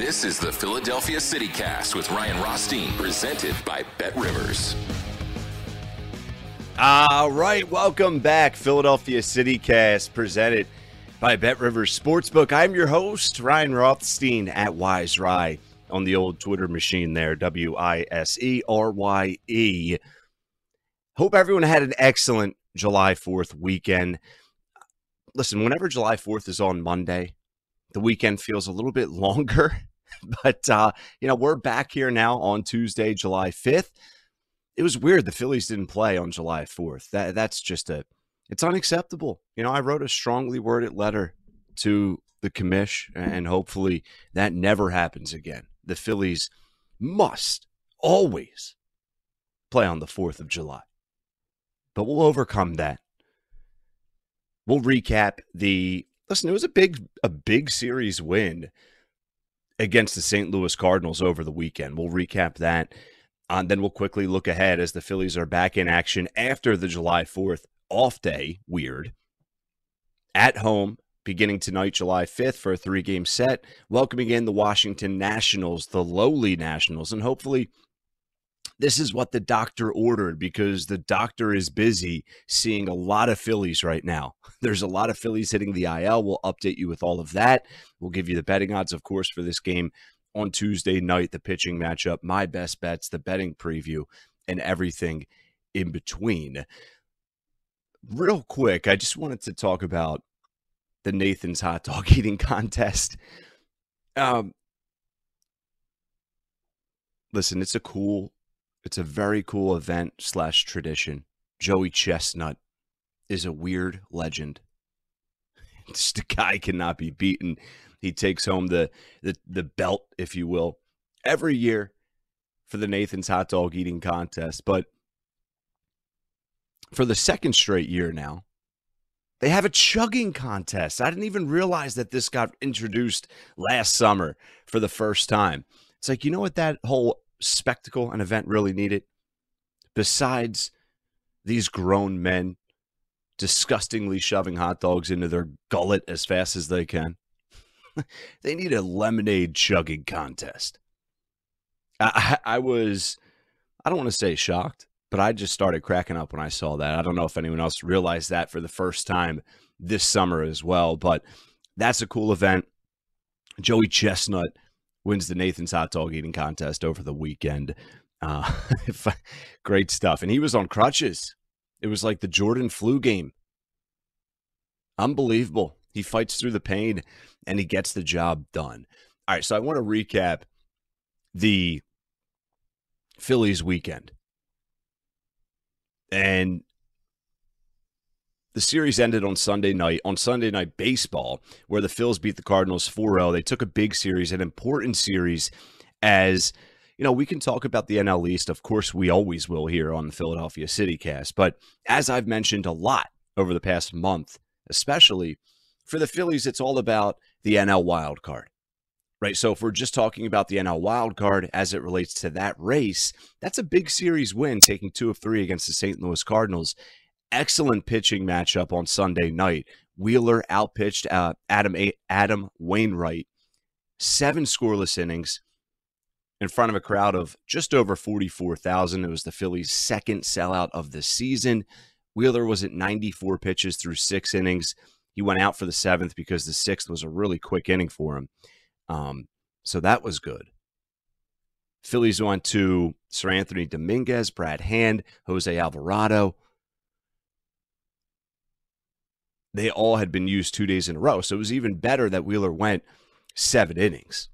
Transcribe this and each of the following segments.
This is the Philadelphia City Cast with Ryan Rothstein, presented by Bet Rivers. All right, welcome back, Philadelphia City Cast, presented by Bet Rivers Sportsbook. I'm your host, Ryan Rothstein at Wise Rye on the old Twitter machine there, W I S E R Y E. Hope everyone had an excellent July 4th weekend. Listen, whenever July 4th is on Monday, the weekend feels a little bit longer. But, uh, you know, we're back here now on Tuesday, July 5th. It was weird the Phillies didn't play on July 4th. That That's just a, it's unacceptable. You know, I wrote a strongly worded letter to the commish, and hopefully that never happens again. The Phillies must always play on the 4th of July. But we'll overcome that. We'll recap the listen, it was a big a big series win against the St. Louis Cardinals over the weekend. We'll recap that. Uh, and then we'll quickly look ahead as the Phillies are back in action after the July 4th off day. Weird. At home, beginning tonight, July 5th, for a three game set, welcoming in the Washington Nationals, the lowly Nationals. And hopefully, this is what the doctor ordered because the doctor is busy seeing a lot of Phillies right now. There's a lot of Phillies hitting the IL. We'll update you with all of that. We'll give you the betting odds, of course, for this game on Tuesday night, the pitching matchup, my best bets, the betting preview, and everything in between. Real quick, I just wanted to talk about the Nathan's hot dog eating contest. Um, listen, it's a cool it's a very cool event slash tradition. Joey Chestnut is a weird legend. Just guy cannot be beaten. He takes home the, the the belt, if you will, every year for the Nathan's hot dog eating contest. But for the second straight year now, they have a chugging contest. I didn't even realize that this got introduced last summer for the first time. It's like, you know what that whole spectacle an event really needed besides these grown men disgustingly shoving hot dogs into their gullet as fast as they can. they need a lemonade chugging contest. I, I, was, I don't want to say shocked, but I just started cracking up when I saw that. I don't know if anyone else realized that for the first time this summer as well, but that's a cool event. Joey Chestnut wins the Nathan's hot dog eating contest over the weekend. Uh, great stuff. And he was on crutches. It was like the Jordan flu game. Unbelievable. He fights through the pain and he gets the job done. All right, so I want to recap the Phillies weekend. And the series ended on Sunday night, on Sunday night baseball, where the Phils beat the Cardinals 4 0. They took a big series, an important series, as you know, we can talk about the NL East. Of course, we always will here on the Philadelphia City Cast. But as I've mentioned a lot over the past month, especially for the Phillies, it's all about the NL wild card. Right. So if we're just talking about the NL wild card as it relates to that race, that's a big series win, taking two of three against the St. Louis Cardinals. Excellent pitching matchup on Sunday night. Wheeler outpitched uh, Adam Adam Wainwright, seven scoreless innings, in front of a crowd of just over 44,000. It was the Phillies' second sellout of the season. Wheeler was at 94 pitches through six innings. He went out for the seventh because the sixth was a really quick inning for him. Um, so that was good. Phillies went to Seranthony Dominguez, Brad Hand, Jose Alvarado. They all had been used two days in a row. So it was even better that Wheeler went seven innings.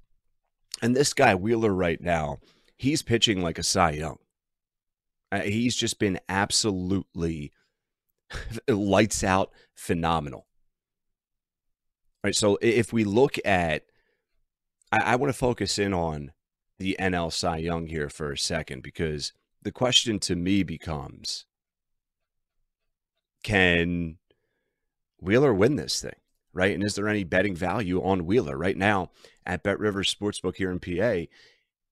And this guy, Wheeler, right now, he's pitching like a Cy Young. Uh, he's just been absolutely lights out phenomenal. All right. So if we look at, I, I want to focus in on the NL Cy Young here for a second because the question to me becomes can Wheeler win this thing? right? And is there any betting value on Wheeler right now at Bet Rivers Sportsbook here in PA?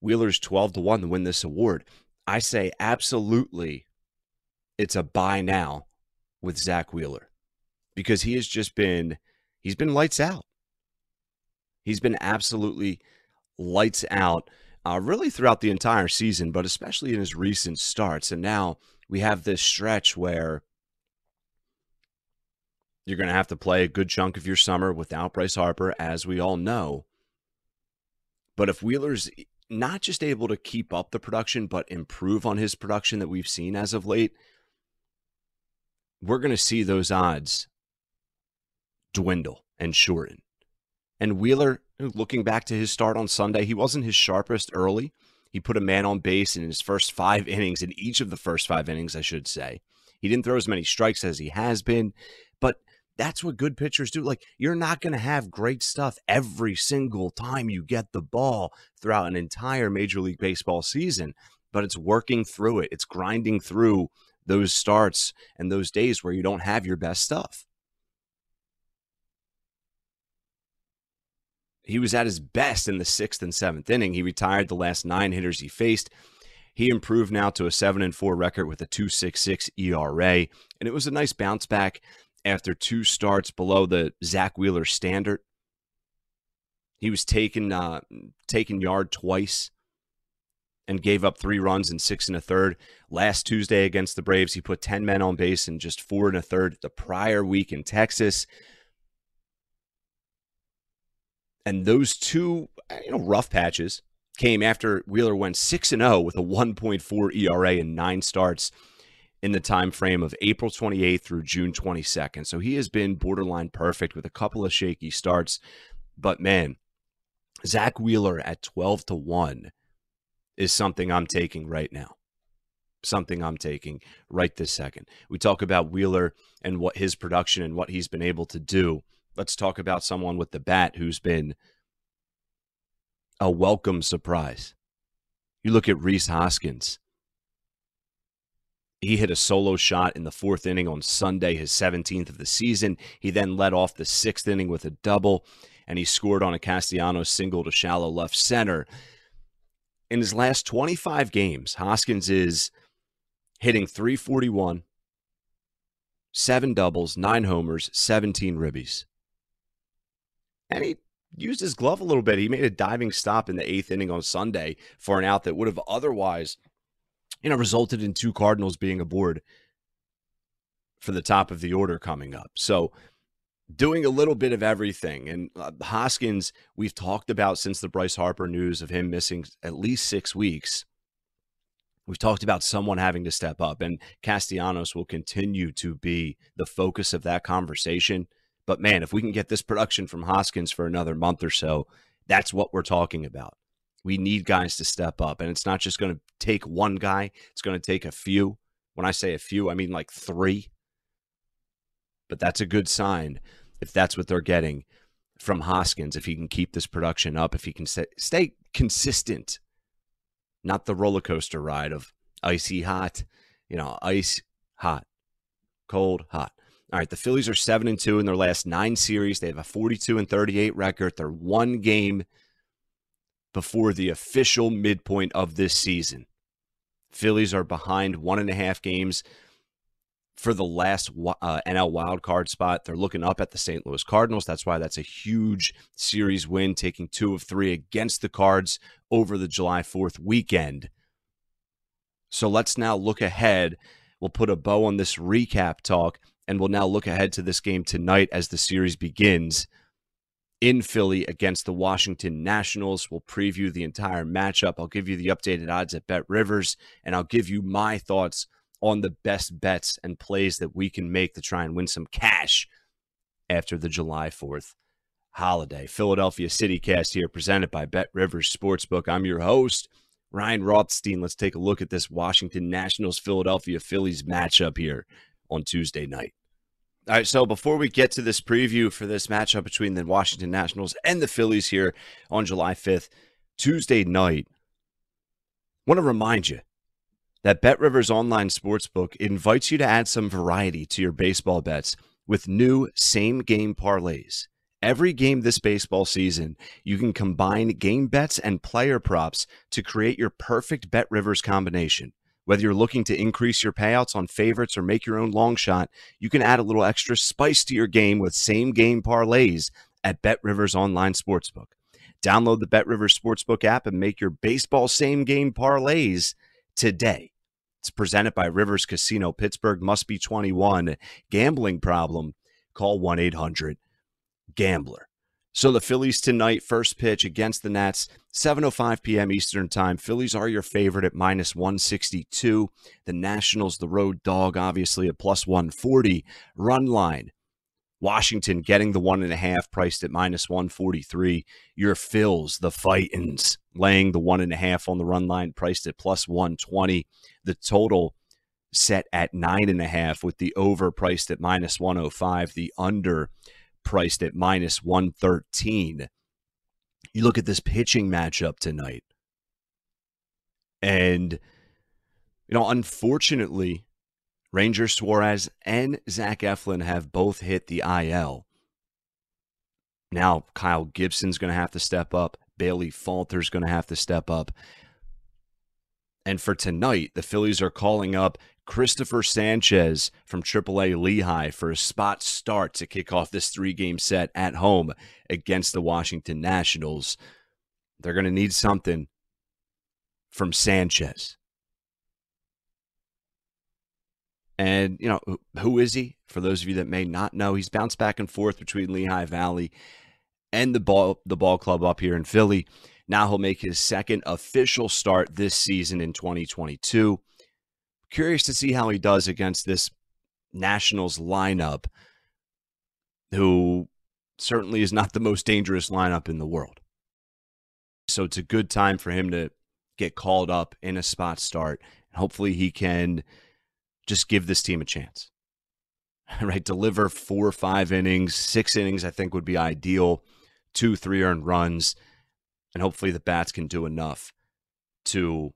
Wheeler's 12 to 1 to win this award. I say absolutely it's a buy now with Zack Wheeler because he has just been he's been lights out. He's been absolutely lights out uh, really throughout the entire season, but especially in his recent starts. And now we have this stretch where you're going to have to play a good chunk of your summer without Bryce Harper, as we all know. But if Wheeler's not just able to keep up the production, but improve on his production that we've seen as of late, we're going to see those odds dwindle and shorten. And Wheeler, looking back to his start on Sunday, he wasn't his sharpest early. He put a man on base in his first five innings, in each of the first five innings, I should say. He didn't throw as many strikes as he has been, that's what good pitchers do. Like, you're not going to have great stuff every single time you get the ball throughout an entire Major League Baseball season, but it's working through it. It's grinding through those starts and those days where you don't have your best stuff. He was at his best in the sixth and seventh inning. He retired the last nine hitters he faced. He improved now to a seven and four record with a 2.66 ERA, and it was a nice bounce back after two starts below the Zack Wheeler standard. He was taken uh, taken yard twice and gave up three runs in six and a third. Last Tuesday against the Braves, he put 10 men on base in just four and a third. The prior week in Texas. And those two you know, rough patches came after Wheeler went 6 and 0 with a 1.4 ERA in nine starts in the time frame of April 28th through June 22nd. So he has been borderline perfect with a couple of shaky starts. But man, Zack Wheeler at 12 to 1 is something I'm taking right now. Something I'm taking right this second. We talk about Wheeler and what his production and what he's been able to do. Let's talk about someone with the bat who's been a welcome surprise. You look at Rhys Hoskins. He hit a solo shot in the fourth inning on Sunday, his 17th of the season. He then led off the sixth inning with a double, and he scored on a Castellanos single to shallow left center. In his last 25 games, Hoskins is hitting 341, seven doubles, nine homers, 17 ribbies. And he used his glove a little bit. He made a diving stop in the eighth inning on Sunday for an out that would have otherwise you know, resulted in two Cardinals being aboard for the top of the order coming up. So, doing a little bit of everything. And uh, Hoskins, we've talked about since the Bryce Harper news of him missing at least six weeks. We've talked about someone having to step up, and Castellanos will continue to be the focus of that conversation But man, if we can get this production from Hoskins for another month or so, that's what we're talking about. We need guys to step up. And it's not just going to take one guy, it's going to take a few. When I say a few, I mean like three. But that's a good sign if that's what they're getting from Hoskins, if he can keep this production up, if he can stay consistent, not the roller coaster ride of icy hot, you know, ice hot, cold hot. All right, the Phillies are 7 and 2 in their last 9 series. They have a 42 and 38 record. They're one game before the official midpoint of this season. Phillies are behind one and a half games for the last uh, NL wild card spot. They're looking up at the St. Louis Cardinals. That's why that's a huge series win, taking two of three against the Cards over the July 4th weekend. So let's now look ahead. We'll put a bow on this recap talk, and we'll now look ahead to this game tonight as the series begins in Philly against the Washington Nationals. We'll preview the entire matchup. I'll give you the updated odds at Bet Rivers, and I'll give you my thoughts on the best bets and plays that we can make to try and win some cash after the July 4th holiday. Philadelphia CityCast here, presented by Bet Rivers Sportsbook. I'm your host, Ryan Rothstein. Let's take a look at this Washington Nationals Philadelphia Phillies matchup here on Tuesday night. All right, so before we get to this preview for this matchup between the Washington Nationals and the Phillies here on July 5th, Tuesday night, I want to remind you that Bet Rivers Online Sportsbook invites you to add some variety to your baseball bets with new same game parlays. Every game this baseball season, you can combine game bets and player props to create your perfect Bet Rivers combination. Whether you're looking to increase your payouts on favorites or make your own long shot, you can add a little extra spice to your game with same game parlays at Bet Rivers Online Sportsbook. Download the Bet Rivers Sportsbook app and make your baseball same game parlays today. It's presented by Rivers Casino Pittsburgh. Must be 21. Gambling problem? Call 1 800 Gambler. So the Phillies tonight, first pitch against the Nats, 7:05 p.m. Eastern Time. Phillies are your favorite at minus 162. The Nationals, the road dog, obviously at plus 140. Run line. Washington getting the one and a half priced at minus 143. Your Phils, the Fightins, laying the one and a half on the run line priced at plus 120. The total set at nine and a half with the over priced at minus 105. The under priced at minus 113. You look at this pitching matchup tonight. And, you know, unfortunately, Ranger Suarez and Zach Eflin have both hit the IL. Now, Kyle Gibson's going to have to step up. Bailey Falter's going to have to step up. And for tonight, the Phillies are calling up Cristopher Sanchez from AAA Lehigh for a spot start to kick off this three game set at home against the Washington Nationals. They're going to need something from Sanchez. And, you know, who is he? For those of you that may not know, he's bounced back and forth between Lehigh Valley and the ball the ball club up here in Philly. Now he'll make his second official start this season in 2022. Curious to see how he does against this Nationals lineup, who certainly is not the most dangerous lineup in the world. So it's a good time for him to get called up in a spot start. Hopefully he can just give this team a chance. Right? Deliver four or five innings, six innings, I think would be ideal. Two, three earned runs. And hopefully the bats can do enough to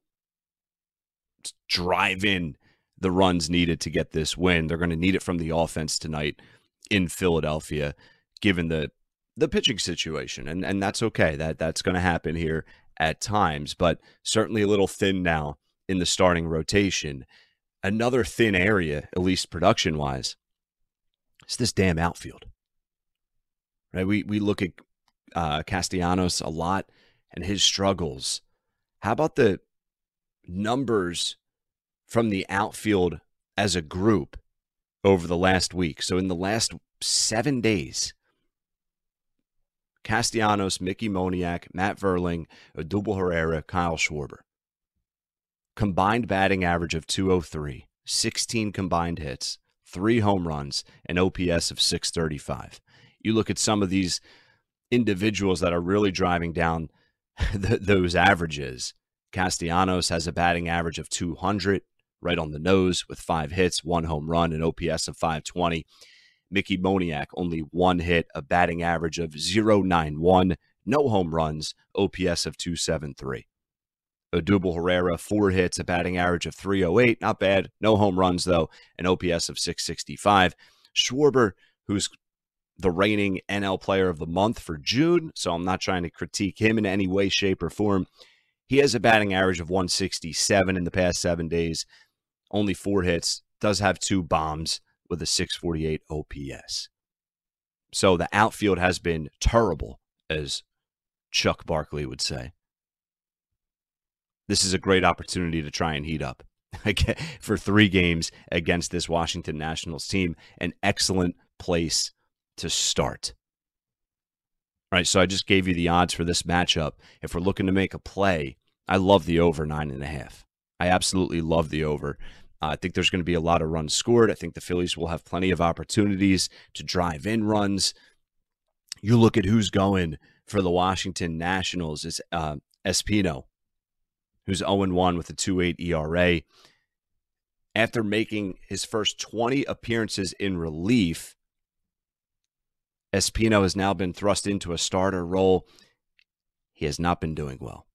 drive in the runs needed to get this win. They're going to need it from the offense tonight in Philadelphia, given the the pitching situation, and and that's okay. That that's going to happen here at times, but certainly a little thin now in the starting rotation. Another thin area, at least production wise, is this damn outfield. Right? We we look at uh, Castellanos a lot and his struggles. How about the numbers from the outfield as a group over the last week. So in the last seven days, Castellanos, Mickey Moniak, Matt Vierling, Odubel Herrera, Kyle Schwarber. Combined batting average of 203, 16 combined hits, three home runs, an OPS of 635. You look at some of these individuals that are really driving down th- those averages. Castellanos has a batting average of 200, right on the nose with five hits, one home run, an OPS of 520. Mickey Moniak, only one hit, a batting average of 091, no home runs, OPS of 273. Odubel Herrera, four hits, a batting average of 308. Not bad. No home runs, though, an OPS of 665. Schwarber, who's the reigning NL player of the month for June, so I'm not trying to critique him in any way, shape, or form. He has a batting average of 167 in the past seven days, only four hits, does have two bombs with a 648 OPS. So the outfield has been terrible, as Chuck Barkley would say this is a great opportunity to try and heat up for three games against this Washington Nationals team. An excellent place to start. All right, so I just gave you the odds for this matchup. If we're looking to make a play, I love the over nine and a half. I absolutely love the over. Uh, I think there's going to be a lot of runs scored. I think the Phillies will have plenty of opportunities to drive in runs. You look at who's going for the Washington Nationals. It's uh, Espino, who's 0 1 with a 2.8 ERA. After making his first 20 appearances in relief, Espino has now been thrust into a starter role. He has not been doing well.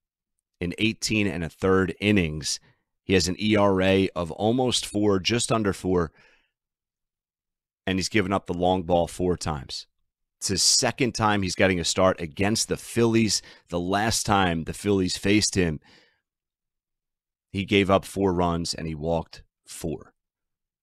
In 18 and a third innings, he has an ERA of almost four, just under four, and he's given up the long ball four times. It's his second time he's getting a start against the Phillies. The last time the Phillies faced him, he gave up four runs and he walked four.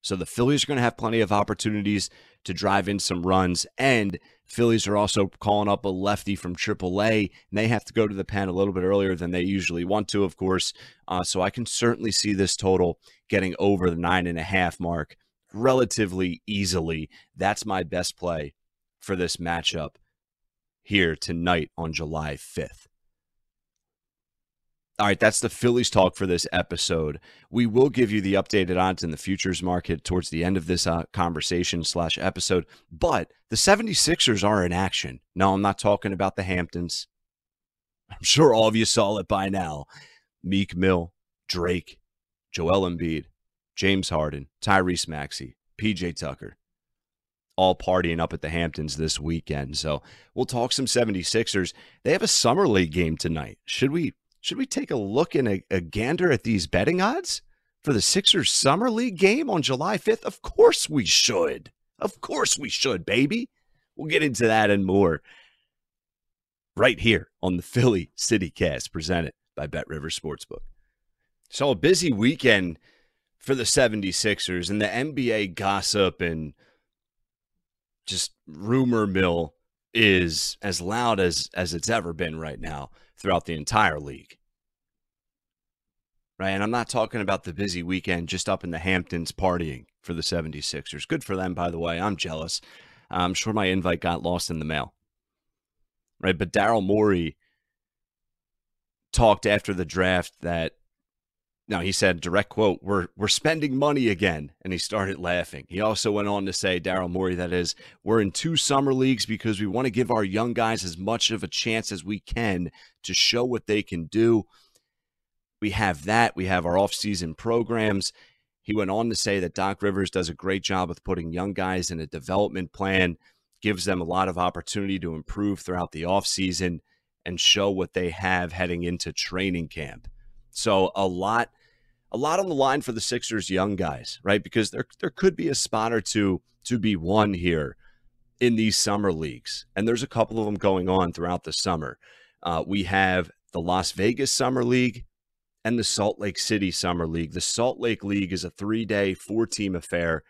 So the Phillies are going to have plenty of opportunities to drive in some runs. And Phillies are also calling up a lefty from AAA, and they have to go to the pen a little bit earlier than they usually want to, of course. Uh, so I can certainly see this total getting over the nine and a half mark relatively easily. That's my best play for this matchup here tonight on July 5th. All right, that's the Phillies talk for this episode. We will give you the updated odds in the futures market towards the end of this uh, conversation slash episode. But the 76ers are in action. No, I'm not talking about the Hamptons. I'm sure all of you saw it by now. Meek Mill, Drake, Joel Embiid, James Harden, Tyrese Maxey, PJ Tucker, all partying up at the Hamptons this weekend. So we'll talk some 76ers. They have a summer league game tonight. Should we should we take a look and a, a gander at these betting odds for the Sixers Summer League game on July 5th? Of course we should. Of course we should, baby. We'll get into that and more right here on the Philly City Cast presented by Bet River Sportsbook. So a busy weekend for the 76ers and the NBA gossip and just rumor mill is as loud as as it's ever been right now throughout the entire league. Right? And I'm not talking about the busy weekend just up in the Hamptons partying for the 76ers. Good for them, by the way. I'm jealous. I'm sure my invite got lost in the mail. Right? But Daryl Morey talked after the draft that now he said, direct quote, we're we're spending money again. And he started laughing. He also went on to say, Daryl Morey, that is, we're in two summer leagues because we want to give our young guys as much of a chance as we can to show what they can do. We have that. We have our offseason programs. He went on to say that Doc Rivers does a great job with putting young guys in a development plan, gives them a lot of opportunity to improve throughout the offseason and show what they have heading into training camp. So a lot a lot on the line for the Sixers young guys, right? Because there there could be a spot or two to be won here in these summer leagues, and there's a couple of them going on throughout the summer. Uh, we have the Las Vegas Summer League and the Salt Lake City Summer League. The Salt Lake League is a three day, four team affair.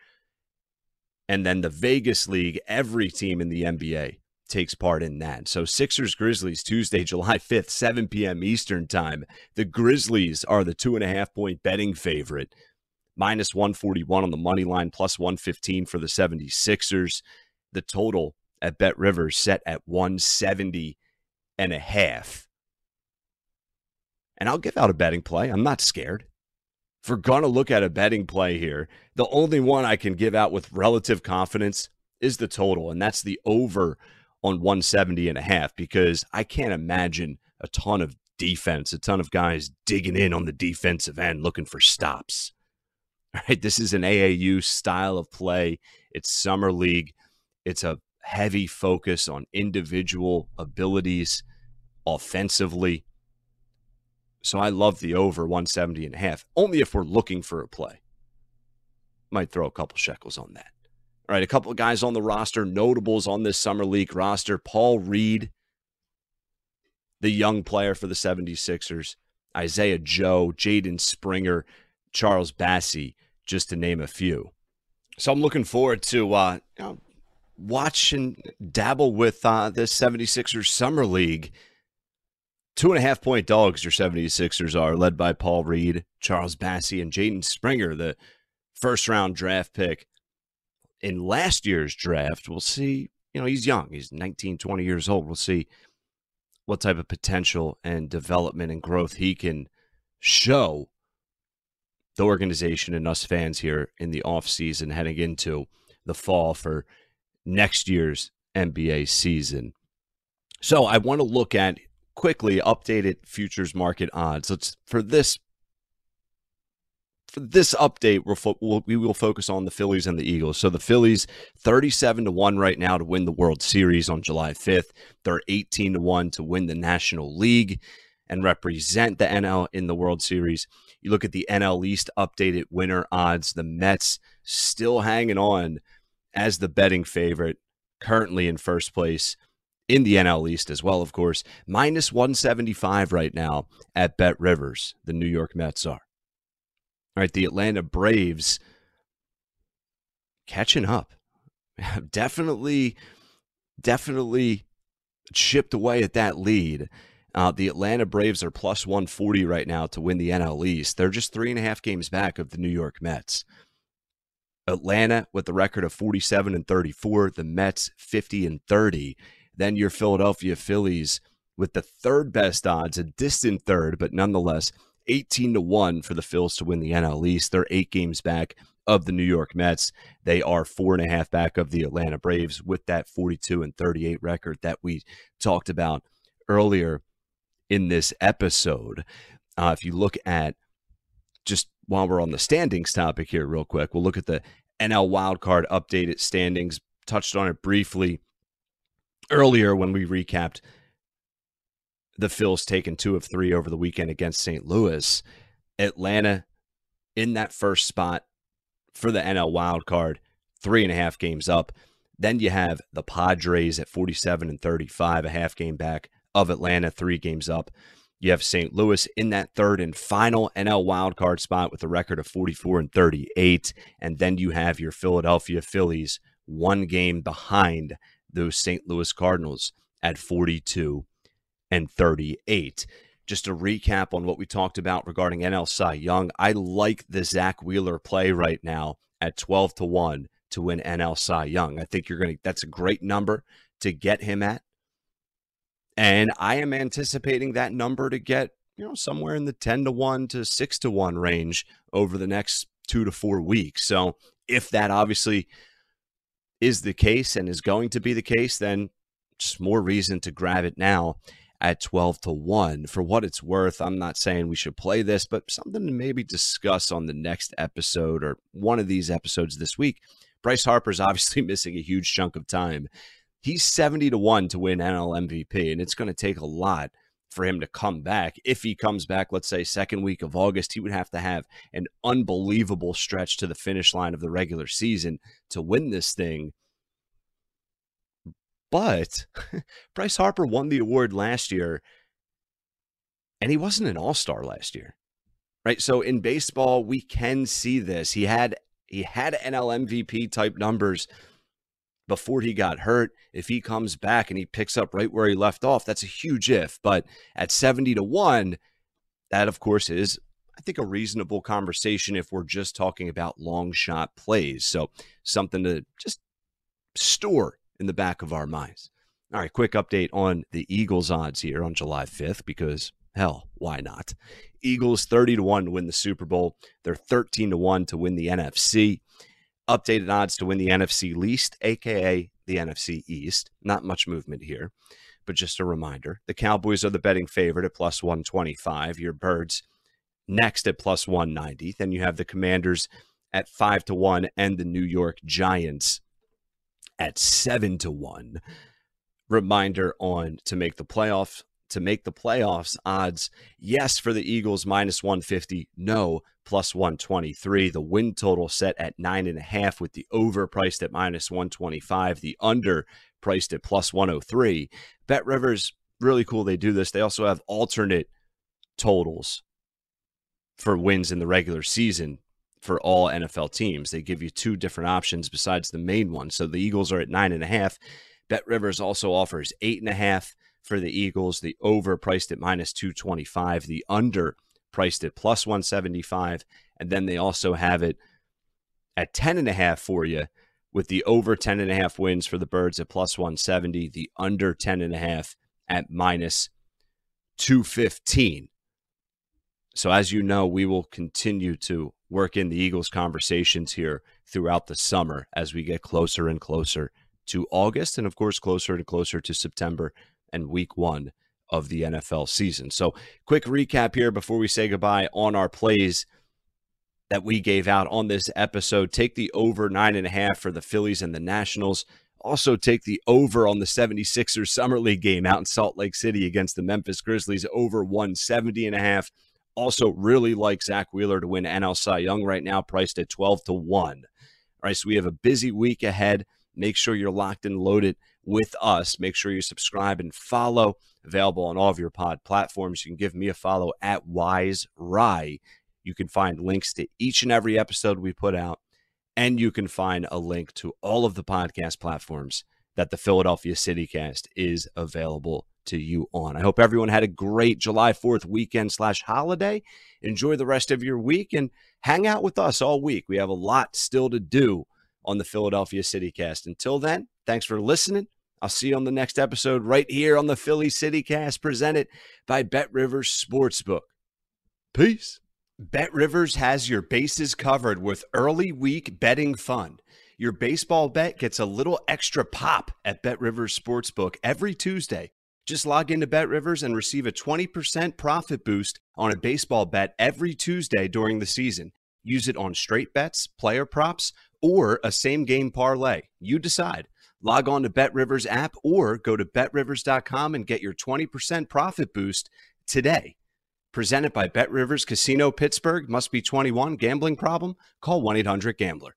And then the Vegas League, every team in the NBA takes part in that. So Sixers Grizzlies Tuesday, July 5th, 7 p.m. Eastern time. The Grizzlies are the two and a half point betting favorite. Minus 141 on the money line, plus 115 for the 76ers. The total at Bet Rivers set at 170 and a half. And I'll give out a betting play. I'm not scared. If we're going to look at a betting play here, the only one I can give out with relative confidence is the total, and that's the over on 170 and a half because I can't imagine a ton of defense, a ton of guys digging in on the defensive end looking for stops. All right, this is an AAU style of play. It's summer league. It's a heavy focus on individual abilities offensively. So I love the over 170 and a half, only if we're looking for a play. Might throw a couple shekels on that. All right, a couple of guys on the roster, notables on this summer league roster. Paul Reed, the young player for the 76ers, Isaiah Joe, Jaden Springer, Charles Bassey, just to name a few. So I'm looking forward to uh, watch and dabble with uh, the 76ers Summer League. Two and a half point dogs, your 76ers are, led by Paul Reed, Charles Bassey, and Jaden Springer, the first round draft pick in last year's draft. We'll see. You know, he's young, he's 19, 20 years old. We'll see what type of potential and development and growth he can show the organization and us fans here in the offseason heading into the fall for next year's NBA season. So I want to look at quickly updated futures market odds. Let's for this for this update we'll fo- we'll, we will focus on the Phillies and the Eagles. So the Phillies 37 to 1 right now to win the World Series on July 5th. They're 18 to 1 to win the National League and represent the NL in the World Series. You look at the NL East updated winner odds, the Mets still hanging on as the betting favorite, currently in first place in the NL East as well, of course. Minus 175 right now at Bet Rivers, the New York Mets are. All right, the Atlanta Braves catching up. definitely, definitely chipped away at that lead. Uh, the Atlanta Braves are plus 140 right now to win the NL East. They're just three and a half games back of the New York Mets. Atlanta with the record of 47 and 34, the Mets 50 and 30. Then your Philadelphia Phillies with the third best odds, a distant third, but nonetheless 18 to 1 for the Phils to win the NL East. They're eight games back of the New York Mets. They are four and a half back of the Atlanta Braves with that 42 and 38 record that we talked about earlier in this episode. Uh, if you look at just while we're on the standings topic here, real quick, we'll look at the NL wildcard updated standings. Touched on it briefly earlier when we recapped the Phils taken two of three over the weekend against St. Louis. Atlanta in that first spot for the NL wild card, three and a half games up. Then you have the Padres at 47 and 35, a half game back of Atlanta, three games up. You have St. Louis in that third and final NL wildcard spot with a record of 44 and 38. And then you have your Philadelphia Phillies one game behind those St. Louis Cardinals at 42 and 38. Just a recap on what we talked about regarding NL Cy Young. I like the Zack Wheeler play right now at 12 to 1 to win NL Cy Young. I think you're going to, that's a great number to get him at. And I am anticipating that number to get, you know, somewhere in the 10 to 1 to 6 to 1 range over the next two to four weeks. So if that obviously is the case and is going to be the case, then just more reason to grab it now at 12 to 1. For what it's worth, I'm not saying we should play this, but something to maybe discuss on the next episode or one of these episodes this week. Bryce Harper's obviously missing a huge chunk of time he's 70 to 1 to win NL MVP, and it's going to take a lot for him to come back. If he comes back, let's say second week of August, he would have to have an unbelievable stretch to the finish line of the regular season to win this thing. But Bryce Harper won the award last year, and he wasn't an all-star last year. Right? So in baseball, we can see this. He had he had NL MVP type numbers before he got hurt. If he comes back and he picks up right where he left off, that's a huge if. But at 70 to 1, that of course is, I think, a reasonable conversation if we're just talking about long shot plays. So something to just store in the back of our minds. All right, quick update on the Eagles odds here on July 5th because hell, why not? Eagles 30 to 1 to win the Super Bowl. They're 13 to 1 to win the NFC updated odds to win the NFC least, aka the NFC East. Not much movement here, but just a reminder. The Cowboys are the betting favorite at plus 125. Your Birds next at plus 190. Then you have the Commanders at 5 to 1 and the New York Giants at 7 to 1. Reminder on to make the playoffs to make the playoffs odds yes for the eagles minus 150 no plus 123 the win total set at nine and a half with the over priced at minus 125 the under priced at plus 103 bet rivers really cool they do this. They also have alternate totals for wins in the regular season for all NFL teams. They give you two different options besides the main one. So the Eagles are at nine and a half. Bet Rivers also offers eight and a half for the Eagles. The over priced at minus 225. The under priced at plus 175. And then they also have it at 10 and a half for you with the over 10 and a half wins for the Birds at plus 170. The under 10 and a half at minus 215. So, as you know, we will continue to work in the Eagles conversations here throughout the summer as we get closer and closer to August, and of course, closer and closer to September and week one of the NFL season. So, quick recap here before we say goodbye on our plays that we gave out on this episode. Take the over nine and a half for the Phillies and the Nationals. Also, take the over on the 76ers Summer League game out in Salt Lake City against the Memphis Grizzlies, over 170 and a half. Also, really like Zack Wheeler to win NL Cy Young right now, priced at 12 to 1. All right, so we have a busy week ahead. Make sure you're locked and loaded with us. Make sure you subscribe and follow. Available on all of your pod platforms. You can give me a follow at Wise Rye. You can find links to each and every episode we put out, and you can find a link to all of the podcast platforms that the Philadelphia CityCast is available to you on. I hope everyone had a great July 4th weekend slash holiday. Enjoy the rest of your week and hang out with us all week. We have a lot still to do on the Philadelphia CityCast. Until then, thanks for listening. I'll see you on the next episode right here on the Philly CityCast presented by Bet Rivers Sportsbook. Peace. Bet Rivers has your bases covered with early week betting fun. Your baseball bet gets a little extra pop at Bet Rivers Sportsbook every Tuesday. Just log into Bet Rivers and receive a 20% profit boost on a baseball bet every Tuesday during the season. Use it on straight bets, player props, or a same game parlay. You decide. Log on to BetRivers app or go to betrivers.com and get your 20% profit boost today. Presented by BetRivers Casino Pittsburgh. Must be 21. Gambling problem? Call 1 800 Gambler.